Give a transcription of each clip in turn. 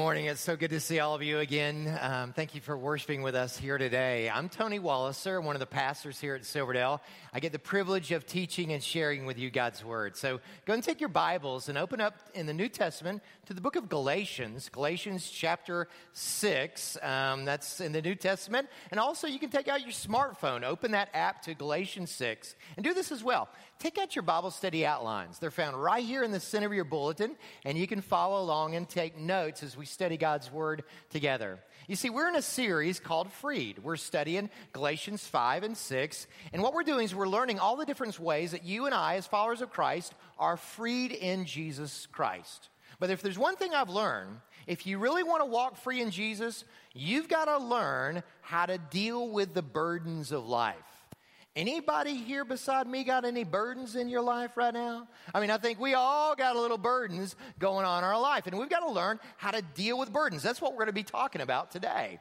Morning. It's so good to see all of you again. Um, thank you for worshiping with us here today. I'm Tony Walliser, one of the pastors here at Silverdale. I get the privilege of teaching and sharing with you God's Word. So go and take your Bibles and open up in the New Testament to the book of Galatians, Galatians chapter 6. Um, that's in the New Testament. And also, you can take out your smartphone, open that app to Galatians 6, and do this as well. Take out your Bible study outlines. They're found right here in the center of your bulletin, and you can follow along and take notes as we study God's Word together. You see, we're in a series called Freed. We're studying Galatians 5 and 6, and what we're doing is we're learning all the different ways that you and I, as followers of Christ, are freed in Jesus Christ. But if there's one thing I've learned, if you really want to walk free in Jesus, you've got to learn how to deal with the burdens of life. Anybody here beside me got any burdens in your life right now? I mean, I think we all got a little burdens going on in our life, and we've got to learn how to deal with burdens. That's what we're going to be talking about today.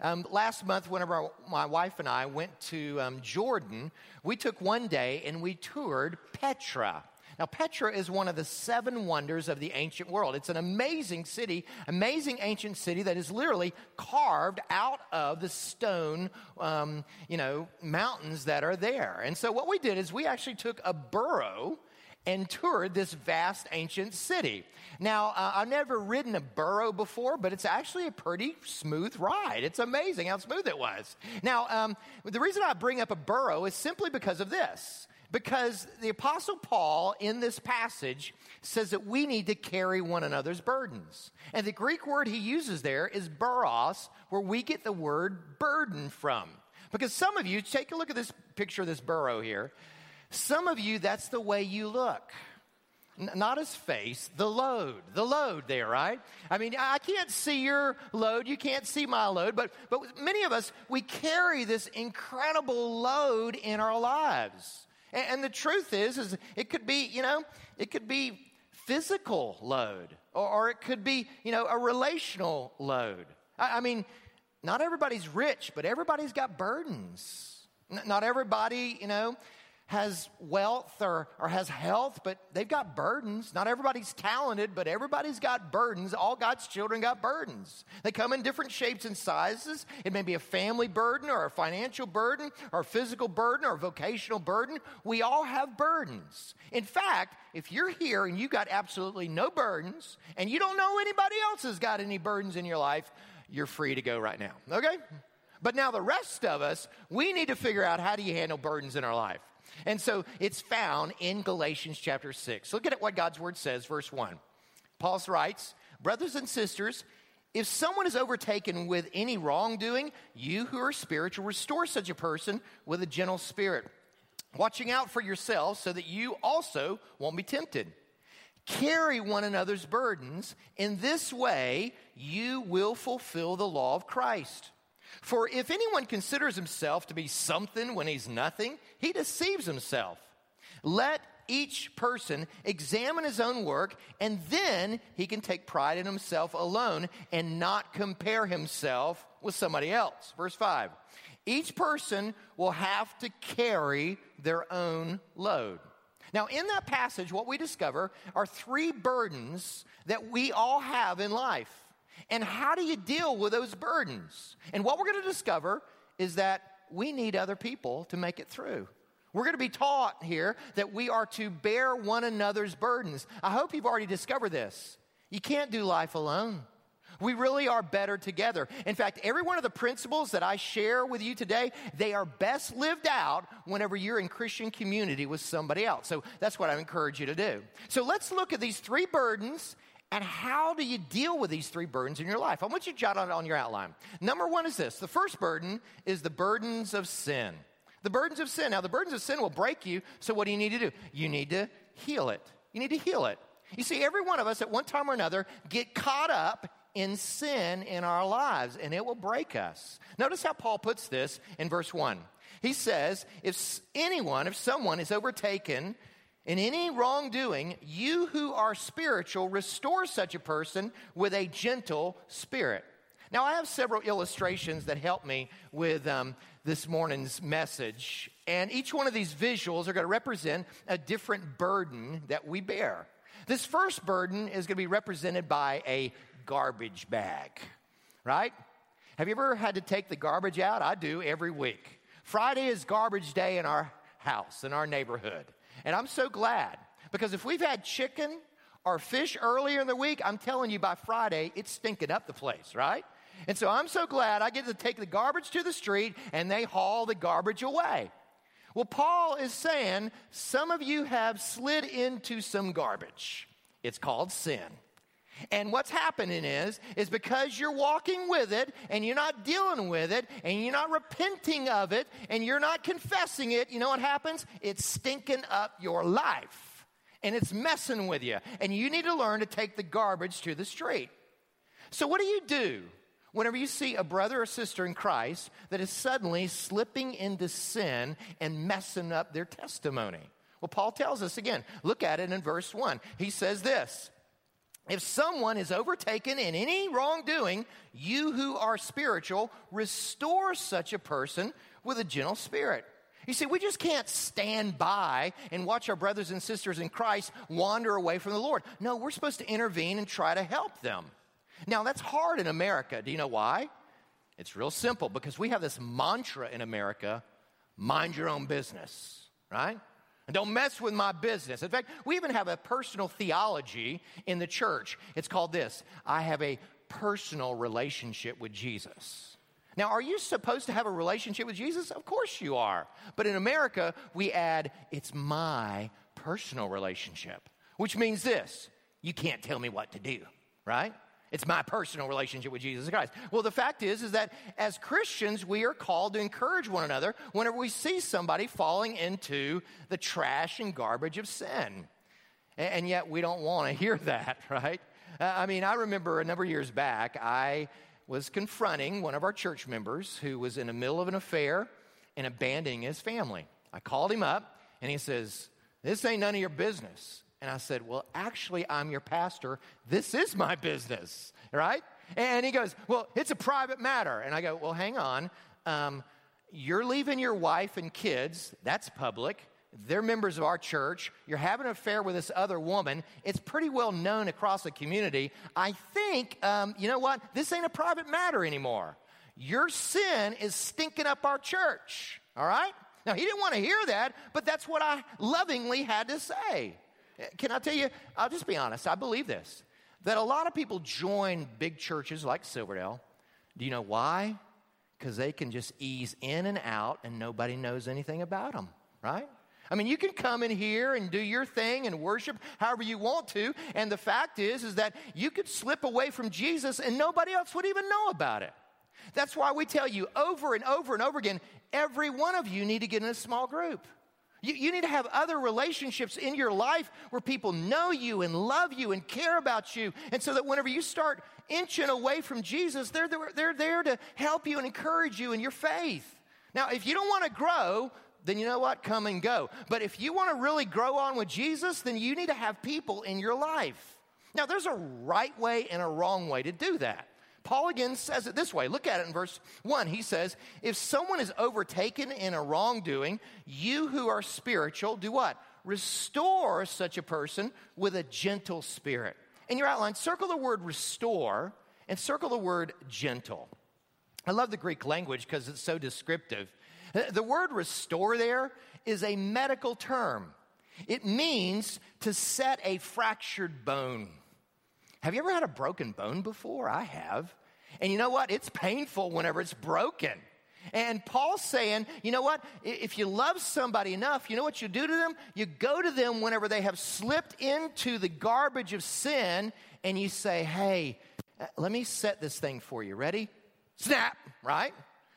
Um, last month, whenever my wife and I went to um, Jordan, we took one day and we toured Petra. Now, Petra is one of the seven wonders of the ancient world. It's an amazing city, amazing ancient city that is literally carved out of the stone, um, you know, mountains that are there. And so, what we did is we actually took a burro and toured this vast ancient city. Now, uh, I've never ridden a burro before, but it's actually a pretty smooth ride. It's amazing how smooth it was. Now, um, the reason I bring up a burro is simply because of this. Because the Apostle Paul in this passage says that we need to carry one another's burdens. And the Greek word he uses there is buros, where we get the word burden from. Because some of you, take a look at this picture of this burro here. Some of you, that's the way you look. N- not his face, the load, the load there, right? I mean, I can't see your load, you can't see my load, but, but many of us, we carry this incredible load in our lives. And, and the truth is, is it could be, you know, it could be physical load, or, or it could be, you know, a relational load. I, I mean, not everybody's rich, but everybody's got burdens. Not everybody, you know, has wealth or, or has health, but they've got burdens. Not everybody's talented, but everybody's got burdens. All God's children got burdens. They come in different shapes and sizes. It may be a family burden or a financial burden or a physical burden or a vocational burden. We all have burdens. In fact, if you're here and you got absolutely no burdens and you don't know anybody else has got any burdens in your life, you're free to go right now. Okay? But now the rest of us, we need to figure out how do you handle burdens in our life. And so it's found in Galatians chapter 6. Look at what God's word says, verse 1. Paul writes, Brothers and sisters, if someone is overtaken with any wrongdoing, you who are spiritual, restore such a person with a gentle spirit, watching out for yourselves so that you also won't be tempted. Carry one another's burdens. In this way, you will fulfill the law of Christ. For if anyone considers himself to be something when he's nothing, he deceives himself. Let each person examine his own work, and then he can take pride in himself alone and not compare himself with somebody else. Verse 5 Each person will have to carry their own load. Now, in that passage, what we discover are three burdens that we all have in life. And how do you deal with those burdens? And what we're going to discover is that we need other people to make it through. We're going to be taught here that we are to bear one another's burdens. I hope you've already discovered this. You can't do life alone. We really are better together. In fact, every one of the principles that I share with you today, they are best lived out whenever you're in Christian community with somebody else. So that's what I encourage you to do. So let's look at these three burdens and how do you deal with these three burdens in your life? I want you to jot it on your outline. Number one is this the first burden is the burdens of sin. The burdens of sin. Now, the burdens of sin will break you, so what do you need to do? You need to heal it. You need to heal it. You see, every one of us at one time or another get caught up in sin in our lives, and it will break us. Notice how Paul puts this in verse 1. He says, If anyone, if someone is overtaken in any wrongdoing, you who are spiritual, restore such a person with a gentle spirit. Now, I have several illustrations that help me with um, this morning's message, and each one of these visuals are going to represent a different burden that we bear. This first burden is going to be represented by a garbage bag, right? Have you ever had to take the garbage out? I do every week. Friday is garbage day in our house, in our neighborhood. And I'm so glad because if we've had chicken or fish earlier in the week, I'm telling you by Friday, it's stinking up the place, right? And so I'm so glad I get to take the garbage to the street and they haul the garbage away. Well, Paul is saying some of you have slid into some garbage. It's called sin. And what's happening is, is because you're walking with it and you're not dealing with it and you're not repenting of it and you're not confessing it, you know what happens? It's stinking up your life and it's messing with you. And you need to learn to take the garbage to the street. So, what do you do whenever you see a brother or sister in Christ that is suddenly slipping into sin and messing up their testimony? Well, Paul tells us again, look at it in verse 1. He says this if someone is overtaken in any wrongdoing, you who are spiritual, restore such a person with a gentle spirit. You see, we just can't stand by and watch our brothers and sisters in Christ wander away from the Lord. No, we're supposed to intervene and try to help them. Now, that's hard in America. Do you know why? It's real simple because we have this mantra in America mind your own business, right? And don't mess with my business. In fact, we even have a personal theology in the church. It's called this I have a personal relationship with Jesus. Now, are you supposed to have a relationship with Jesus? Of course you are. But in America, we add, it's my personal relationship, which means this you can't tell me what to do, right? It's my personal relationship with Jesus Christ. Well, the fact is, is that as Christians, we are called to encourage one another whenever we see somebody falling into the trash and garbage of sin. And yet we don't want to hear that, right? Uh, I mean, I remember a number of years back, I was confronting one of our church members who was in the middle of an affair and abandoning his family. I called him up and he says, This ain't none of your business. And I said, Well, actually, I'm your pastor. This is my business, right? And he goes, Well, it's a private matter. And I go, Well, hang on. Um, you're leaving your wife and kids. That's public. They're members of our church. You're having an affair with this other woman. It's pretty well known across the community. I think, um, you know what? This ain't a private matter anymore. Your sin is stinking up our church, all right? Now, he didn't want to hear that, but that's what I lovingly had to say. Eh, can I tell you, I'll just be honest, I believe this that a lot of people join big churches like Silverdale. Do you know why? Because they can just ease in and out and nobody knows anything about them, right? I mean, you can come in here and do your thing and worship however you want to, and the fact is is that you could slip away from Jesus and nobody else would even know about it. That's why we tell you over and over and over again, every one of you need to get in a small group. You, you need to have other relationships in your life where people know you and love you and care about you. And so that whenever you start inching away from Jesus, they're, they're, they're there to help you and encourage you in your faith. Now, if you don't want to grow, then you know what? Come and go. But if you want to really grow on with Jesus, then you need to have people in your life. Now, there's a right way and a wrong way to do that. Paul again says it this way. Look at it in verse 1. He says, If someone is overtaken in a wrongdoing, you who are spiritual, do what? Restore such a person with a gentle spirit. In your outline, circle the word restore and circle the word gentle. I love the Greek language because it's so descriptive. The word restore there is a medical term, it means to set a fractured bone. Have you ever had a broken bone before? I have. And you know what? It's painful whenever it's broken. And Paul's saying, you know what? If you love somebody enough, you know what you do to them? You go to them whenever they have slipped into the garbage of sin and you say, hey, uh, let me set this thing for you. Ready? Snap, right?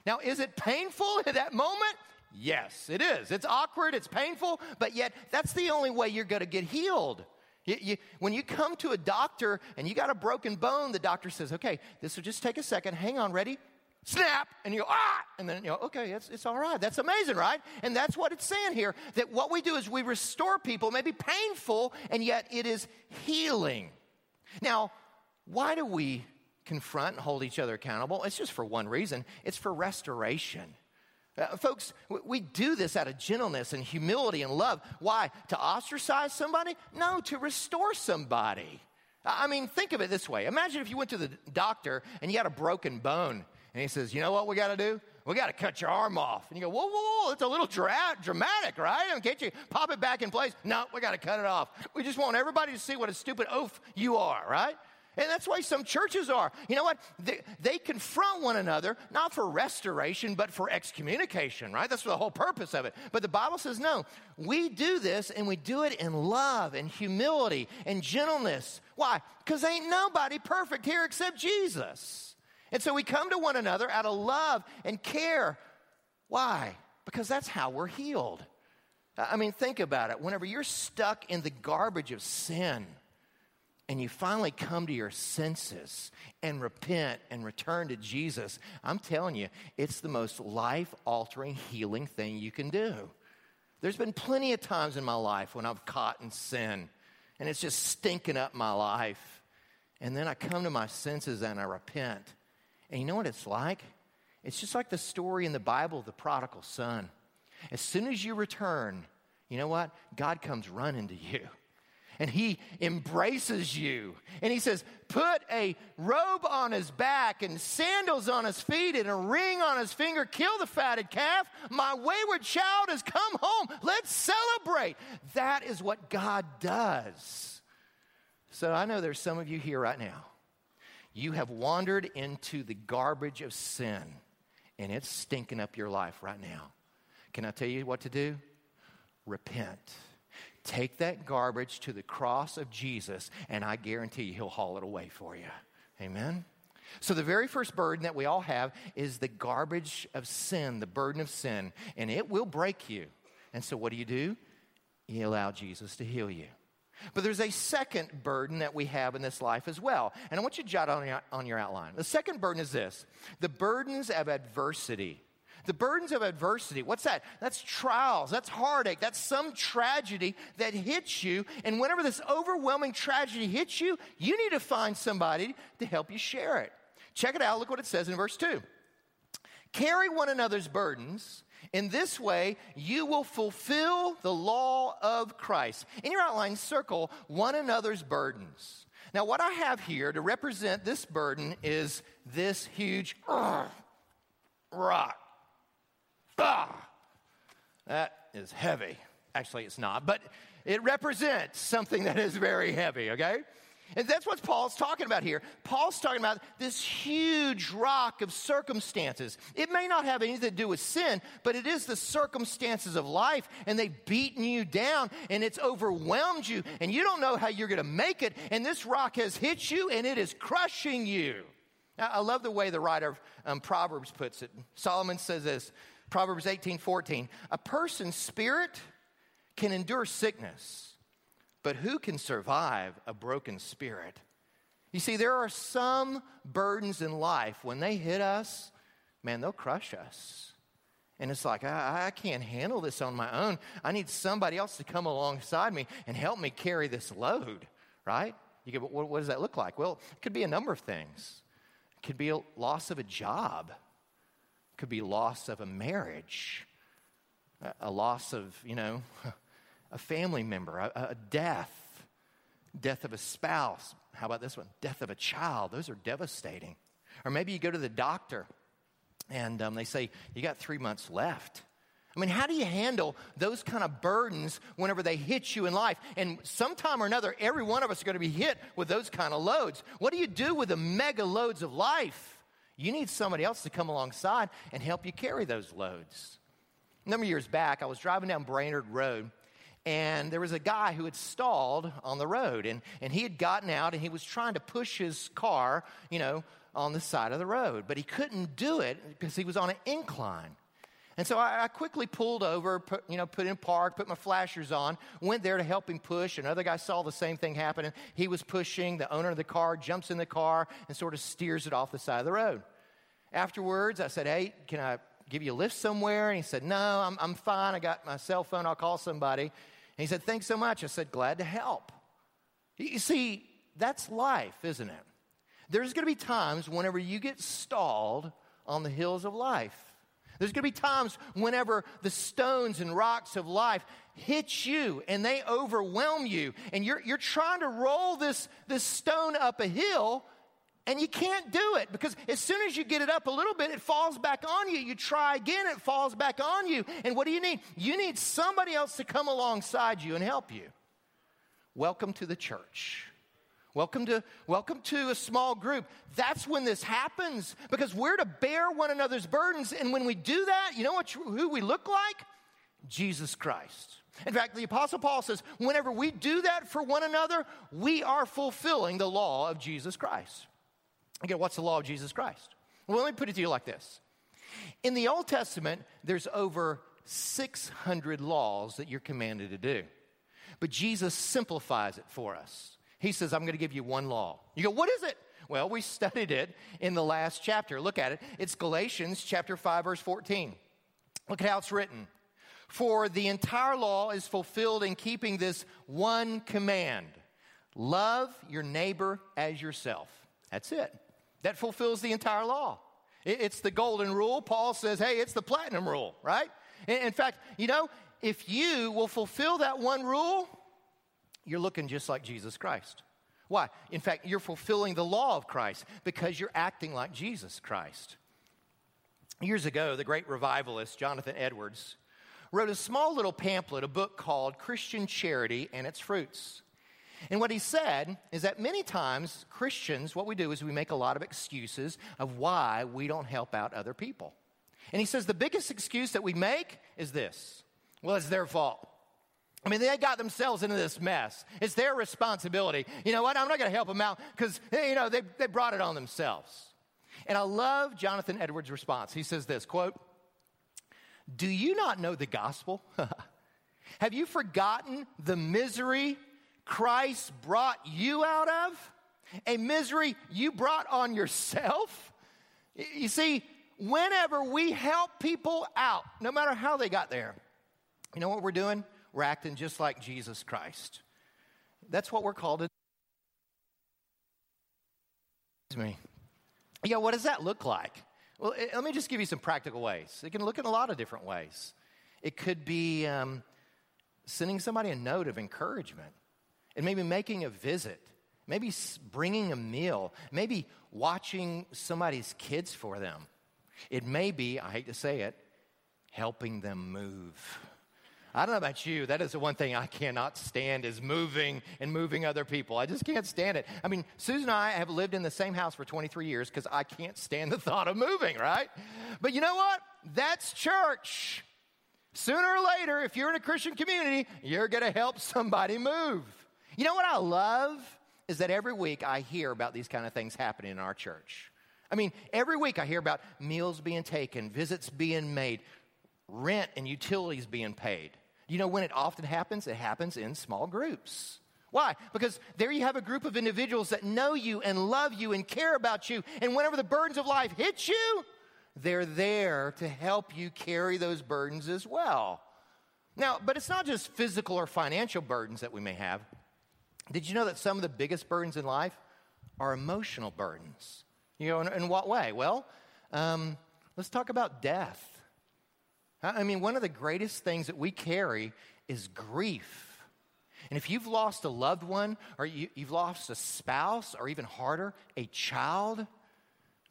Now, is it painful at that moment? Yes, it is. It's awkward, it's painful, but yet that's the only way you're going to get healed. You, you, when you come to a doctor and you got a broken bone, the doctor says, okay, this will just take a second. Hang on, ready? Snap, and you go, ah, and then you go, okay, it's, it's all right. That's amazing, right? And that's what it's saying here that what we do is we restore people, maybe painful, and yet it is healing. Now, why do we confront and hold each other accountable? It's just for one reason it's for restoration. Uh, folks, we do this out of gentleness and humility and love. Why? To ostracize somebody? No, to restore somebody. I mean, think of it this way. Imagine if you went to the doctor and you had a broken bone, and he says, You know what we got to do? We got to cut your arm off. And you go, Whoa, whoa, whoa, it's a little dra- dramatic, right? I mean, can't you pop it back in place? No, we got to cut it off. We just want everybody to see what a stupid oaf you are, right? And that's why some churches are. You know what? They, they, confront one another, not for restoration, but for excommunication, right? That's the whole purpose of it. But the Bible says, no, we do this and we do it in love and humility and gentleness. Why? Because ain't nobody perfect here except Jesus. And so we come to one another out of love and care. Why? Because that's how we're healed. I mean, think about it. Whenever you're stuck in the garbage of sin, and you finally come to your senses and repent and return to Jesus, I'm telling you, it's the most life altering, healing thing you can do. There's been plenty of times in my life when I've caught in sin and it's just stinking up my life. And then I come to my senses and I repent. And you know what it's like? It's just like the story in the Bible of the prodigal son. As soon as you return, you know what? God comes running to you and he embraces you. And he says, Put a robe on his back and sandals on his feet and a ring on his finger. Kill the fatted calf. My wayward child has come home. Let's celebrate. That is what God does. So I know there's some of you here right now. You have wandered into the garbage of sin and it's stinking up your life right now. Can I tell you what to do? Repent Take that garbage to the cross of Jesus, and I guarantee you he'll haul it away for you. Amen? So, the very first burden that we all have is the garbage of sin, the burden of sin, and it will break you. And so, what do you do? You allow Jesus to heal you. But there's a second burden that we have in this life as well. And I want you to jot on your, on your outline. The second burden is this the burdens of adversity. The burdens of adversity, what's that? That's trials, that's heartache, that's some tragedy that hits you. And whenever this overwhelming tragedy hits you, you need to find somebody to help you share it. Check it out. Look what it says in verse 2. Carry one another's burdens. In this way, you will fulfill the law of Christ. In your outline, circle one another's burdens. Now, what I have here to represent this burden is this huge rock. Ah, that is heavy. Actually, it's not, but it represents something that is very heavy, okay? And that's what Paul's talking about here. Paul's talking about this huge rock of circumstances. It may not have anything to do with sin, but it is the circumstances of life, and they've beaten you down, and it's overwhelmed you, and you don't know how you're going to make it, and this rock has hit you, and it is crushing you. Now, I love the way the writer of um, Proverbs puts it. Solomon says this Proverbs 18 14. A person's spirit can endure sickness, but who can survive a broken spirit? You see, there are some burdens in life, when they hit us, man, they'll crush us. And it's like, I, I, can't handle this on my own. I need somebody else to come alongside me and help me carry this load, right? You go, what, what does that look like? Well, it could be a number of things. It could be a loss of a job could be loss of a marriage, a loss of, you know, a family member, a, a death, death of a spouse. How about this one? Death of a child. Those are devastating. Or maybe you go to the doctor and um, they say, You got three months left. I mean, how do you handle those kind of burdens whenever they hit you in life? And sometime or another, every one of us are going to be hit with those kind of loads. What do you do with the mega loads of life? You need somebody else to come alongside and help you carry those loads. A number of years back, I was driving down Brainerd Road, and there was a guy who had stalled on the road, and, and he had gotten out and he was trying to push his car, you know, on the side of the road, but he couldn't do it because he was on an incline. And so I, I, quickly pulled over, put, you know, put in park, put my flashers on, went there to help him push. Another guy saw the same thing happening. He was pushing. The owner of the car jumps in the car and sort of steers it off the side of the road. Afterwards, I said, Hey, can I give you a lift somewhere? And he said, No, I'm, I'm fine. I got my cell phone. I'll call somebody. And he said, Thanks so much. I said, Glad to help. You see, that's life, isn't it? There's going to be times whenever you get stalled on the hills of life. There's going to be times whenever the stones and rocks of life hit you and they overwhelm you, and you're, you're trying to roll this, this stone up a hill, and you can't do it because as soon as you get it up a little bit, it falls back on you. You try again, it falls back on you. And what do you need? You need somebody else to come alongside you and help you. Welcome to the church. Welcome to, welcome to a small group. That's when this happens because we're to bear one another's burdens. And when we do that, you know what, who we look like? Jesus Christ. In fact, the Apostle Paul says, whenever we do that for one another, we are fulfilling the law of Jesus Christ. Again, what's the law of Jesus Christ? Well, let me put it to you like this. In the Old Testament, there's over 600 laws that you're commanded to do. But Jesus simplifies it for us. He says, I'm going to give you one law. You go, what is it? Well, we studied it in the last chapter. Look at it. It's Galatians chapter 5, verse 14. Look at how it's written. For the entire law is fulfilled in keeping this one command love your neighbor as yourself. That's it. That fulfills the entire law. It's the golden rule. Paul says, hey, it's the platinum rule, right? In fact, you know, if you will fulfill that one rule, you're looking just like Jesus Christ. Why? In fact, you're fulfilling the law of Christ because you're acting like Jesus Christ. Years ago, the great revivalist Jonathan Edwards wrote a small little pamphlet, a book called Christian Charity and Its Fruits. And what he said is that many times Christians, what we do is we make a lot of excuses of why we don't help out other people. And he says the biggest excuse that we make is this well, it's their fault. I mean, they got themselves into this mess. It's their responsibility. You know what? I'm not going to help them out because, you know, they, they brought it on themselves. And I love Jonathan Edwards' response. He says this, quote, Do you not know the gospel? Have you forgotten the misery Christ brought you out of? A misery you brought on yourself? You see, whenever we help people out, no matter how they got there, you know what we're doing? We're acting just like Jesus Christ. That's what we're called to Excuse me. Yeah, what does that look like? Well, it, let me just give you some practical ways. It can look in a lot of different ways. It could be um, sending somebody a note of encouragement, and maybe making a visit, maybe bringing a meal, maybe watching somebody's kids for them. It may be, I hate to say it, helping them move. I don't know about you. That is the one thing I cannot stand is moving and moving other people. I just can't stand it. I mean, Susan and I have lived in the same house for 23 years because I can't stand the thought of moving, right? But you know what? That's church. Sooner or later, if you're in a Christian community, you're going to help somebody move. You know what I love? Is that every week I hear about these kind of things happening in our church. I mean, every week I hear about meals being taken, visits being made, rent and utilities being paid. You know when it often happens? It happens in small groups. Why? Because there you have a group of individuals that know you and love you and care about you. And whenever the burdens of life hit you, they're there to help you carry those burdens as well. Now, but it's not just physical or financial burdens that we may have. Did you know that some of the biggest burdens in life are emotional burdens? You know, in, in what way? Well, um, let's talk about death. I mean, one of the greatest things that we carry is grief. And if you've lost a loved one, or you, have lost a spouse, or even harder, a child,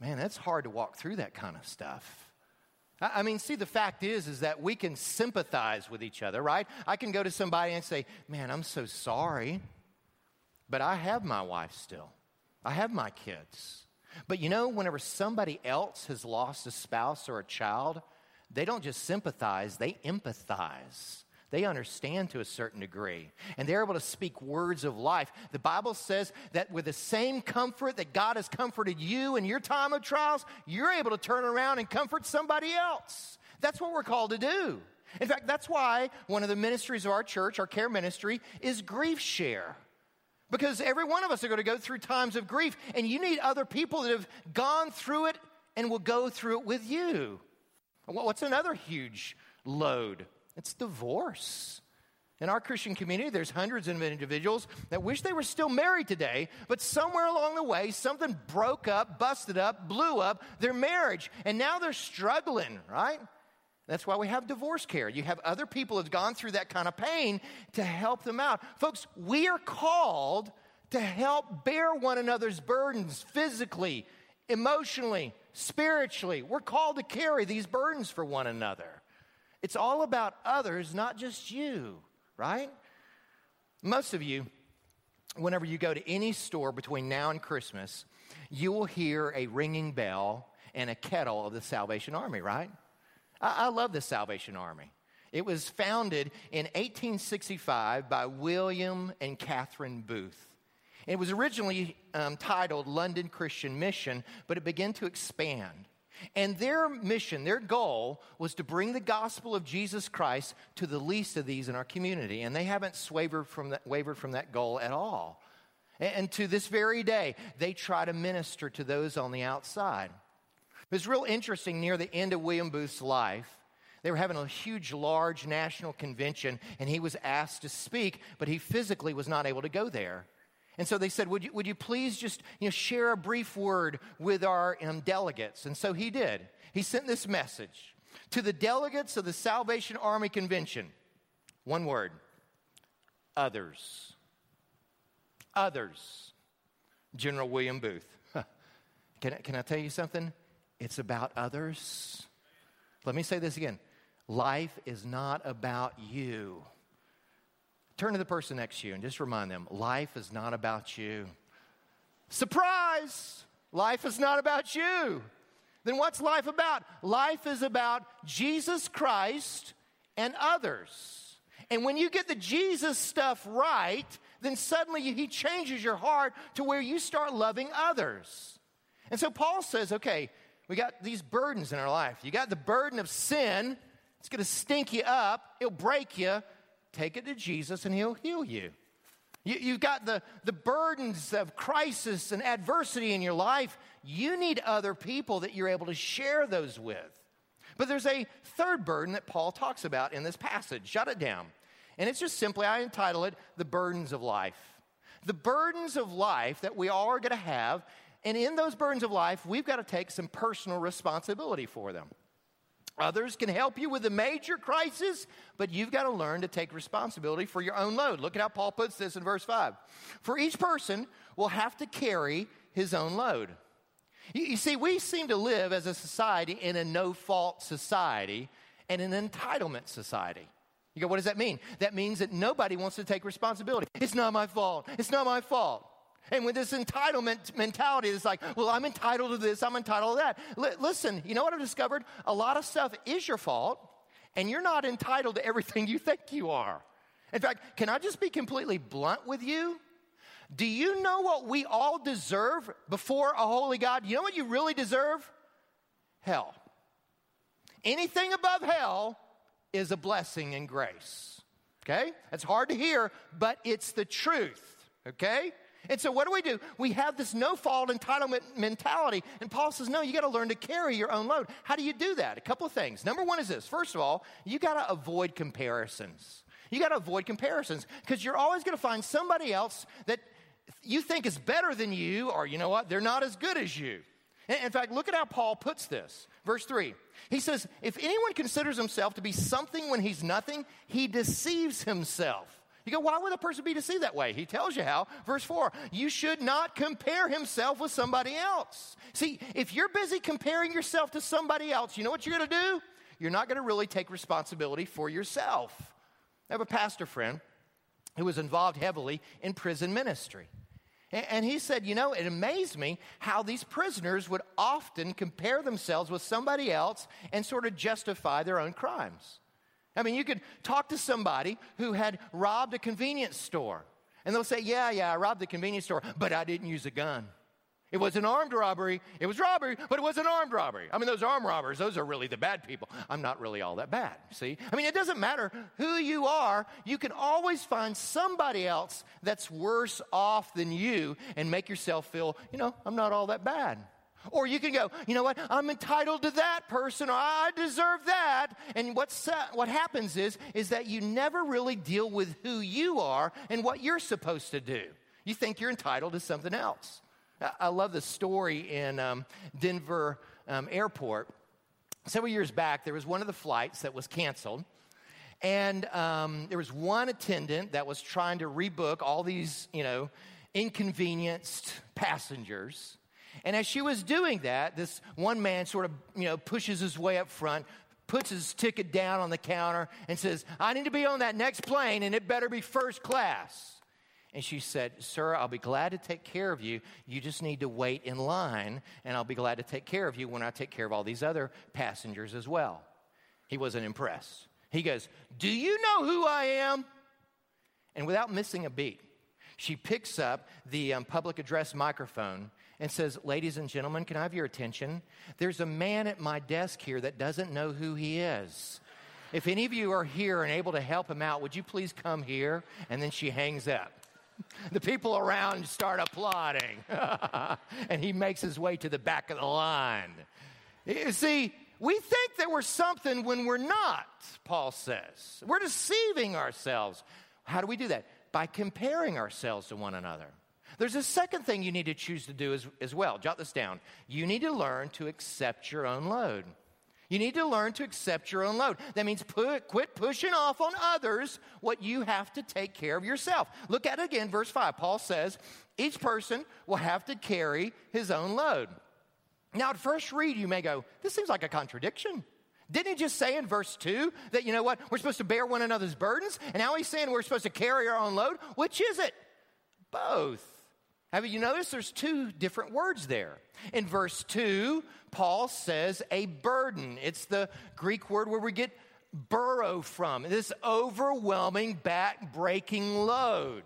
man, that's hard to walk through that kind of stuff. I mean, see, the fact is, is that we can sympathize with each other, right? I can go to somebody and say, man, I'm so sorry, but I have my wife still. I have my kids. But you know, whenever somebody else has lost a spouse or a child, they don't just sympathize, they empathize. They understand to a certain degree, and they're able to speak words of life. The Bible says that with the same comfort that God has comforted you in your time of trials, you're able to turn around and comfort somebody else. That's what we're called to do. In fact, that's why one of the ministries of our church, our care ministry, is GriefShare. Because every one of us are going to go through times of grief, and you need other people that have gone through it and will go through it with you. What's another huge load? It's divorce. In our Christian community, there's hundreds of individuals that wish they were still married today, but somewhere along the way, something broke up, busted up, blew up their marriage, and now they're struggling, right? That's why we have DivorceCare. You have other people who've gone through that kind of pain to help them out. Folks, we are called to help bear one another's burdens physically, emotionally, spiritually. We're called to carry these burdens for one another. It's all about others, not just you, right? Most of you, whenever you go to any store between now and Christmas, you will hear a ringing bell and a kettle of the Salvation Army, right? I, I love the Salvation Army. It was founded in 1865 by William and Catherine Booth. It was originally um, titled London Christian Mission, but it began to expand. And their mission, their goal, was to bring the gospel of Jesus Christ to the least of these in our community. And they haven't wavered from that, wavered from that goal at all. And, and to this very day, they try to minister to those on the outside. It was real interesting near the end of William Booth's life. They were having a huge, large national convention, and he was asked to speak, but he physically was not able to go there. And so they said, Would you, would you please just you know, share a brief word with our um, delegates? And so he did. He sent this message to the delegates of the Salvation Army Convention. One word others. Others. General William Booth. can, I, can I tell you something? It's about others. Let me say this again life is not about you. Turn to the person next to you and just remind them life is not about you. Surprise! Life is not about you. Then what's life about? Life is about Jesus Christ and others. And when you get the Jesus stuff right, then suddenly he changes your heart to where you start loving others. And so Paul says, okay, we got these burdens in our life. You got the burden of sin, it's to stink you up, it'll break you, Take it to Jesus and He'll heal you. you have got the, the burdens of crisis and adversity in your life. You need other people that you're able to share those with. But there's a third burden that Paul talks about in this passage. Shut it down. And it's just simply, I entitle it The Burdens of Life. The burdens of life that we all are going to have. And in those burdens of life, we've got to take some personal responsibility for them. Others can help you with a major crisis, but you've got to learn to take responsibility for your own load. Look at how Paul puts this in verse 5. For each person will have to carry his own load. You, you see, we seem to live as a society in a no fault society and an entitlement society. You go, what does that mean? That means that nobody wants to take responsibility. It's not my fault. It's not my fault. And with this entitlement mentality, it's like, well, I'm entitled to this, I'm entitled to that. L- listen, you know what I've discovered? A lot of stuff is your fault, and you're not entitled to everything you think you are. In fact, can I just be completely blunt with you? Do you know what we all deserve before a holy God? You know what you really deserve? Hell. Anything above hell is a blessing and grace. Okay? That's hard to hear, but it's the truth. Okay? And so, what do we do? We have this no fault entitlement mentality. And Paul says, no, you got to learn to carry your own load. How do you do that? A couple of things. Number one is this first of all, you got to avoid comparisons. You got to avoid comparisons because you're always going to find somebody else that you think is better than you, or you know what? They're not as good as you. In fact, look at how Paul puts this. Verse 3. He says, If anyone considers himself to be something when he's nothing, he deceives himself. You go, why would a person be deceived that way? He tells you how. Verse 4 You should not compare himself with somebody else. See, if you're busy comparing yourself to somebody else, you know what you're going to do? You're not going to really take responsibility for yourself. I have a pastor friend who was involved heavily in prison ministry. And he said, You know, it amazed me how these prisoners would often compare themselves with somebody else and sort of justify their own crimes. I mean, you could talk to somebody who had robbed a convenience store, and they'll say, Yeah, yeah, I robbed the convenience store, but I didn't use a gun. It was an armed robbery. It was robbery, but it was an armed robbery. I mean, those armed robbers, those are really the bad people. I'm not really all that bad, see? I mean, it doesn't matter who you are, you can always find somebody else that's worse off than you and make yourself feel, you know, I'm not all that bad. Or you can go, you know what, I'm entitled to that person, or I deserve that. And what's, what happens is, is that you never really deal with who you are and what you're supposed to do. You think you're entitled to something else. I love the story in um, Denver um, Airport. Several years back, there was one of the flights that was canceled. And um, there was one attendant that was trying to rebook all these, you know, inconvenienced passengers. And as she was doing that, this one man sort of, you know, pushes his way up front, puts his ticket down on the counter, and says, I need to be on that next plane, and it better be first class. And she said, Sir, I'll be glad to take care of you. You just need to wait in line, and I'll be glad to take care of you when I take care of all these other passengers as well. He wasn't impressed. He goes, Do you know who I am? And without missing a beat, she picks up the um, public address microphone and says, Ladies and gentlemen, can I have your attention? There's a man at my desk here that doesn't know who he is. If any of you are here and able to help him out, would you please come here? And then she hangs up. The people around start applauding. and he makes his way to the back of the line. You see, we think that we're something when we're not, Paul says. We're deceiving ourselves. How do we do that? By comparing ourselves to one another. There's a second thing you need to choose to do as, as well. Jot this down. You need to learn to accept your own load. You need to learn to accept your own load. That means put, quit pushing off on others what you have to take care of yourself. Look at it again, verse 5. Paul says, each person will have to carry his own load. Now, at first read, you may go, this seems like a contradiction. Didn't he just say in verse 2 that, you know what, we're supposed to bear one another's burdens? And now he's saying we're supposed to carry our own load? Which is it? Both. Have you noticed there's two different words there? In verse 2, Paul says a burden. It's the Greek word where we get burrow from, this overwhelming, back breaking load.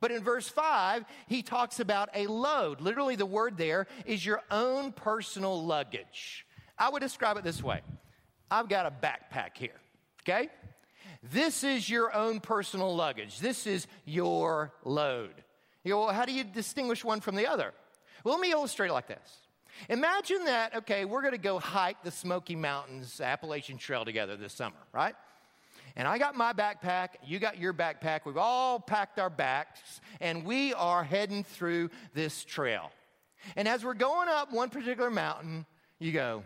But in verse 5, he talks about a load. Literally, the word there is your own personal luggage. I would describe it this way I've got a backpack here, okay? This is your own personal luggage. This is your load. You go, well, how do you distinguish one from the other? Well, let me illustrate it like this. Imagine that, okay, we're going to go hike the Smoky Mountains Appalachian Trail together this summer, right? And I got my backpack, you got your backpack. We've all packed our backs, and we are heading through this trail. And as we're going up one particular mountain, you go,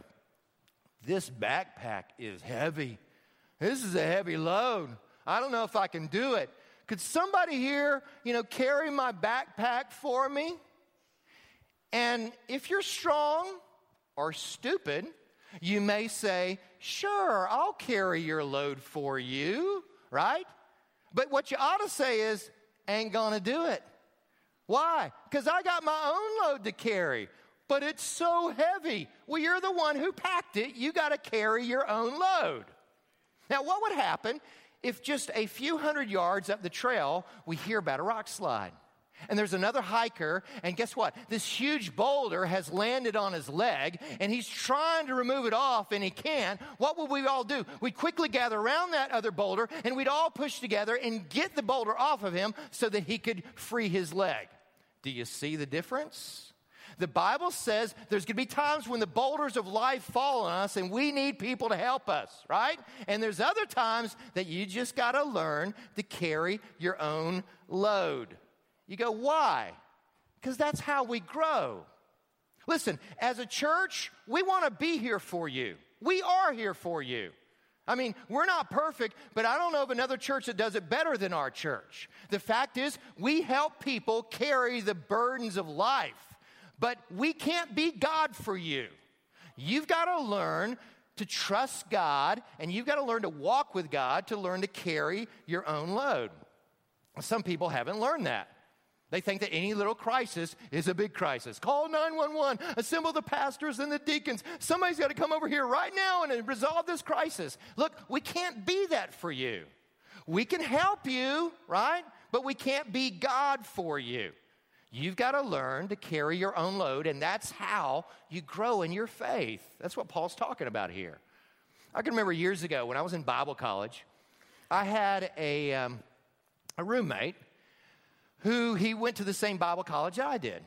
This backpack is heavy. This is a heavy load. I don't know if I can do it. Could somebody here, you know, carry my backpack for me? And if you're strong or stupid, you may say, Sure, I'll carry your load for you, right? But what you ought to say is, Ain't gonna do it. Why? Because I got my own load to carry, but it's so heavy. Well, you're the one who packed it. You got to carry your own load. Now, what would happen if just a few hundred yards up the trail we hear about a rock slide? And there's another hiker, and guess what? This huge boulder has landed on his leg, and he's trying to remove it off, and he can't. What would we all do? We'd quickly gather around that other boulder, and we'd all push together and get the boulder off of him so that he could free his leg. Do you see the difference? The Bible says there's going to be times when the boulders of life fall on us and we need people to help us, right? And there's other times that you just got to learn to carry your own load. You go, why? Because that's how we grow. Listen, as a church, we want to be here for you. We are here for you. I mean, we're not perfect, but I don't know of another church that does it better than our church. The fact is, we help people carry the burdens of life, but we can't be God for you. You've got to learn to trust God, and you've got to learn to walk with God to learn to carry your own load. Some people haven't learned that. They think that any little crisis is a big crisis. Call 911, assemble the pastors and the deacons. Somebody's got to come over here right now and resolve this crisis. Look, we can't be that for you. We can help you, right? But we can't be God for you. You've got to learn to carry your own load, and that's how you grow in your faith. That's what Paul's talking about here. I can remember years ago when I was in Bible college, I had a, um, a roommate who he went to the same Bible college I did.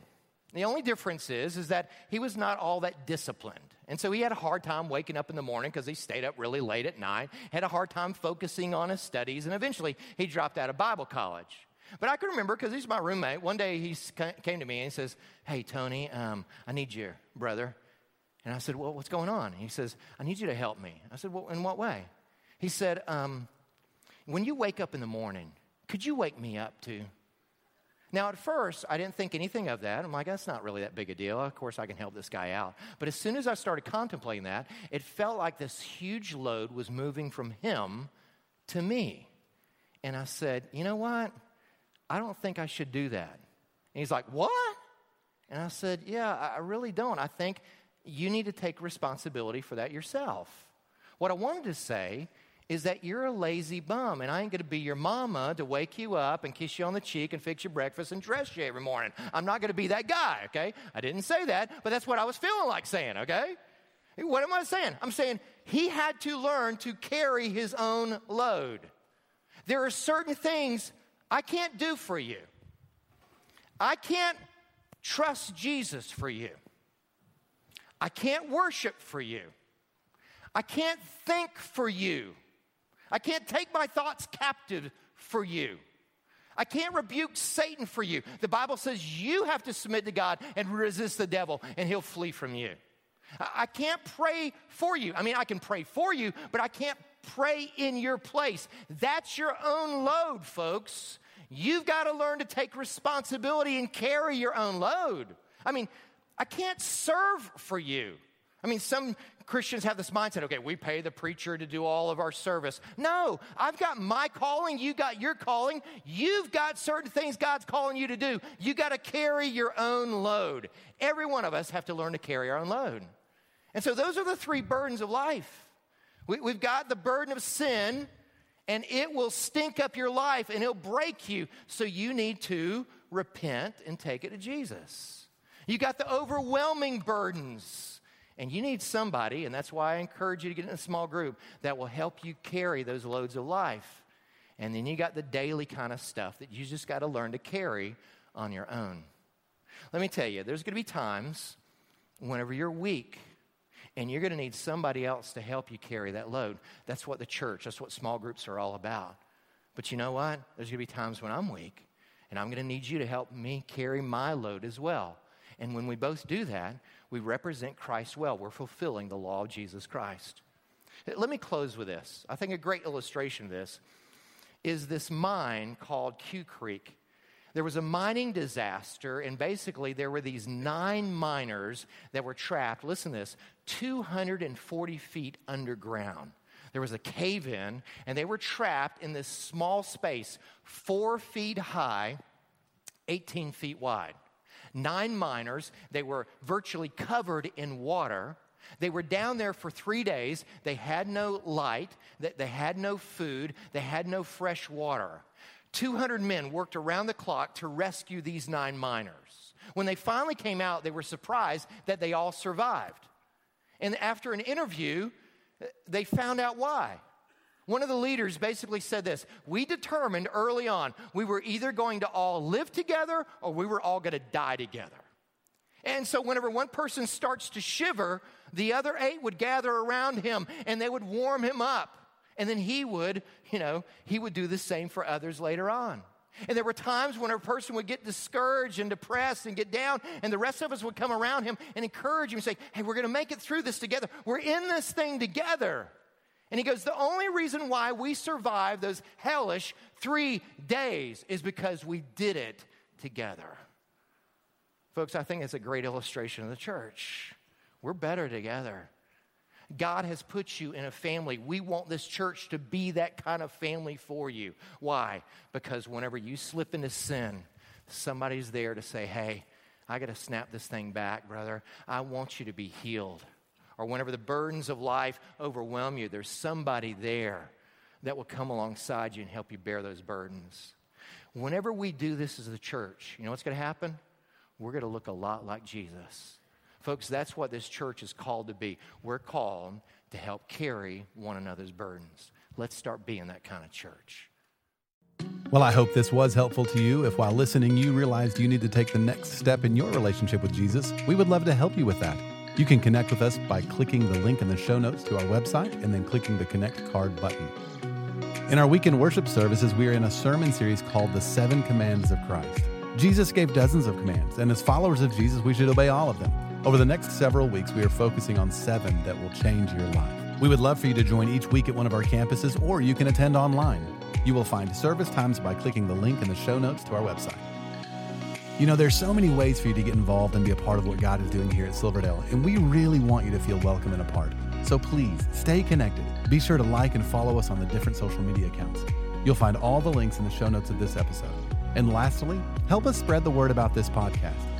The only difference is, is that he was not all that disciplined. And so he had a hard time waking up in the morning because he stayed up really late at night, had a hard time focusing on his studies, and eventually he dropped out of Bible college. But I can remember because he's my roommate. One day he came to me and he says, Hey, Tony, um, I need you, brother. And I said, Well, what's going on? He says, I need you to help me. I said, Well, in what way? He said, um, When you wake up in the morning, could you wake me up too? Now, at first, I didn't think anything of that. I'm like, that's not really that big a deal. Of course, I can help this guy out. But as soon as I started contemplating that, it felt like this huge load was moving from him to me. And I said, you know what? I don't think I should do that. And he's like, what? And I said, yeah, I really don't. I think you need to take responsibility for that yourself. What I wanted to say is that you're a lazy bum and I ain't gonna be your mama to wake you up and kiss you on the cheek and fix your breakfast and dress you every morning. I'm not gonna be that guy, okay? I didn't say that, but that's what I was feeling like saying, okay? What am I saying? I'm saying he had to learn to carry his own load. There are certain things I can't do for you. I can't trust Jesus for you. I can't worship for you. I can't think for you. I can't take my thoughts captive for you. I can't rebuke Satan for you. The Bible says you have to submit to God and resist the devil, and he'll flee from you. I can't pray for you. I mean, I can pray for you, but I can't pray in your place. That's your own load, folks. You've got to learn to take responsibility and carry your own load. I mean, I can't serve for you. I mean, some Christians have this mindset okay, we pay the preacher to do all of our service. No, I've got my calling, you got your calling. You've got certain things God's calling you to do. You got to carry your own load. Every one of us have to learn to carry our own load. And so, those are the three burdens of life. We, we've got the burden of sin, and it will stink up your life and it'll break you. So, you need to repent and take it to Jesus. You got the overwhelming burdens and you need somebody, and that's why I encourage you to get in a small group that will help you carry those loads of life. And then you got the daily kind of stuff that you just got to learn to carry on your own. Let me tell you, there's going to be times whenever you're weak and you're going to need somebody else to help you carry that load. That's what the church, that's what small groups are all about. But you know what? There's going to be times when I'm weak and I'm going to need you to help me carry my load as well. And when we both do that, we represent Christ well. We're fulfilling the law of Jesus Christ. Let me close with this. I think a great illustration of this is this mine called Quecreek. There was a mining disaster, and basically, there were these nine miners that were trapped, listen to this, 240 feet underground. There was a cave in, and they were trapped in this small space, four feet high, 18 feet wide nine miners. They were virtually covered in water. They were down there for three days. They had no light, they had no food, they had no fresh water. 200 men worked around the clock to rescue these nine miners. When they finally came out, they were surprised that they all survived. And after an interview, they found out why. One of the leaders basically said this We determined early on we were either going to all live together or we were all going to die together. And so, whenever one person starts to shiver, the other eight would gather around him and they would warm him up. And then he would, you know, he would do the same for others later on. And there were times when a person would get discouraged and depressed and get down, and the rest of us would come around him and encourage him and say, Hey, we're going to make it through this together. We're in this thing together. And he goes, The only reason why we survived those hellish three days is because we did it together. Folks, I think it's a great illustration of the church. We're better together. God has put you in a family. We want this church to be that kind of family for you. Why? Because whenever you slip into sin, somebody's there to say, hey, I got to snap this thing back, brother. I want you to be healed. Or whenever the burdens of life overwhelm you, there's somebody there that will come alongside you and help you bear those burdens. Whenever we do this as the church, you know what's going to happen? We're going to look a lot like Jesus. Folks, that's what this church is called to be. We're called to help carry one another's burdens. Let's start being that kind of church. Well, I hope this was helpful to you. If while listening you realized you need to take the next step in your relationship with Jesus, we would love to help you with that. You can connect with us by clicking the link in the show notes to our website and then clicking the Connect card button. In our weekend worship services, we are in a sermon series called The Seven Commands of Christ. Jesus gave dozens of commands, and as followers of Jesus, we should obey all of them. Over the next several weeks, we are focusing on seven that will change your life. We would love for you to join each week at one of our campuses, or you can attend online. You will find service times by clicking the link in the show notes to our website. You know, there's so many ways for you to get involved and be a part of what God is doing here at Silverdale, and we really want you to feel welcome and a part. So please stay connected. Be sure to like and follow us on the different social media accounts. You'll find all the links in the show notes of this episode. And lastly, help us spread the word about this podcast.